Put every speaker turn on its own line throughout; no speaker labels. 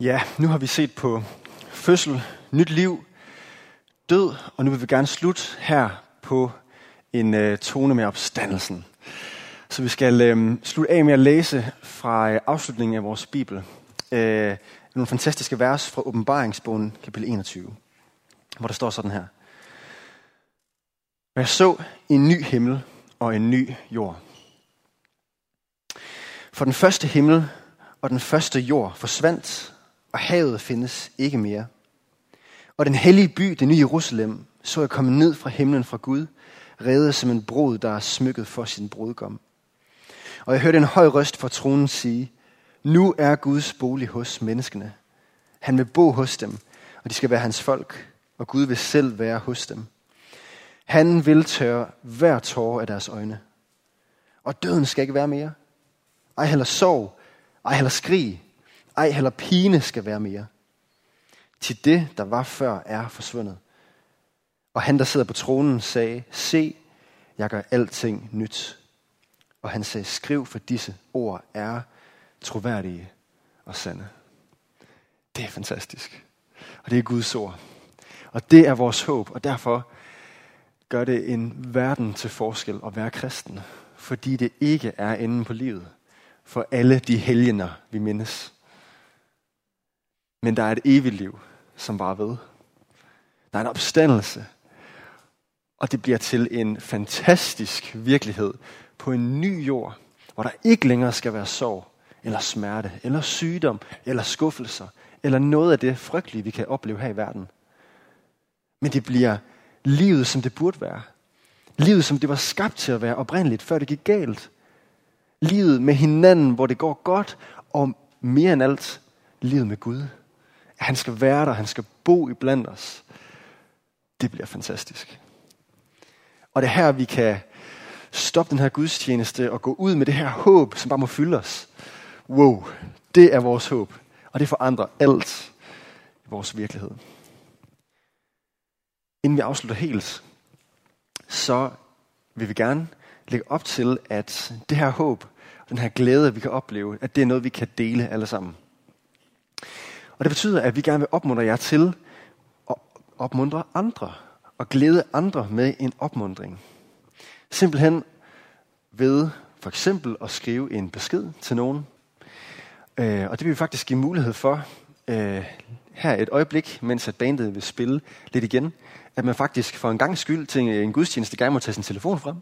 Ja, nu har vi set på fødsel, nyt liv, død, og nu vil vi gerne slutte her på en øh, tone med opstandelsen. Så vi skal øh, slutte af med at læse fra øh, afslutningen af vores Bibel. Øh, nogle fantastiske vers fra åbenbaringsbogen, kapitel 21, hvor der står sådan her. Og jeg så en ny himmel og en ny jord. For den første himmel og den første jord forsvandt, og havet findes ikke mere. Og den hellige by, det nye Jerusalem, så jeg komme ned fra himlen fra Gud, reddet som en brud, der er smykket for sin brudgom. Og jeg hørte en høj røst fra tronen sige, nu er Guds bolig hos menneskene. Han vil bo hos dem, og de skal være hans folk, og Gud vil selv være hos dem. Han vil tørre hver tårer af deres øjne. Og døden skal ikke være mere. Ej heller sorg, ej heller skrig, ej heller pine skal være mere. Til det, der var før, er forsvundet. Og han, der sidder på tronen, sagde, se, jeg gør alting nyt. Og han sagde, skriv for disse ord er troværdige og sande. Det er fantastisk. Og det er Guds ord. Og det er vores håb, og derfor gør det en verden til forskel at være kristen. Fordi det ikke er enden på livet for alle de helgener, vi mindes. Men der er et evigt liv, som var ved. Der er en opstandelse, og det bliver til en fantastisk virkelighed på en ny jord, hvor der ikke længere skal være sorg, eller smerte, eller sygdom, eller skuffelser, eller noget af det frygtelige, vi kan opleve her i verden. Men det bliver livet, som det burde være. Livet, som det var skabt til at være oprindeligt, før det gik galt. Livet med hinanden, hvor det går godt, og mere end alt, livet med Gud. Han skal være der, han skal bo i blandt os. Det bliver fantastisk. Og det er her, vi kan stoppe den her gudstjeneste og gå ud med det her håb, som bare må fylde os. Wow, det er vores håb. Og det forandrer alt i vores virkelighed. Inden vi afslutter helt, så vil vi gerne lægge op til, at det her håb, den her glæde, vi kan opleve, at det er noget, vi kan dele alle sammen. Og det betyder, at vi gerne vil opmuntre jer til at opmuntre andre og glæde andre med en opmundring. Simpelthen ved for eksempel at skrive en besked til nogen. Øh, og det vil vi faktisk give mulighed for øh, her et øjeblik, mens at bandet vil spille lidt igen, at man faktisk for en gang skyld til en gudstjeneste gerne må tage sin telefon frem,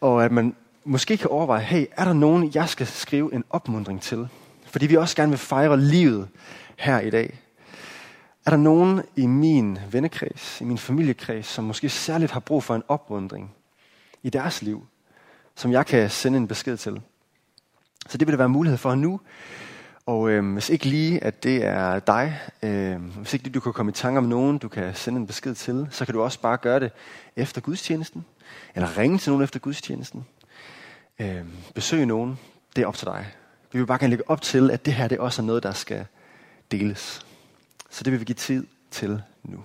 og at man måske kan overveje, hey, er der nogen, jeg skal skrive en opmundring til? Fordi vi også gerne vil fejre livet her i dag. Er der nogen i min vennekreds, i min familiekreds, som måske særligt har brug for en opmundring i deres liv, som jeg kan sende en besked til? Så det vil der være mulighed for nu. Og øh, hvis ikke lige, at det er dig, øh, hvis ikke lige, du kan komme i tanke om nogen, du kan sende en besked til, så kan du også bare gøre det efter gudstjenesten, eller ringe til nogen efter gudstjenesten. Øh, besøg nogen, det er op til dig. Vi vil bare gerne lægge op til, at det her det også er noget, der skal deles. Så det vil vi give tid til nu.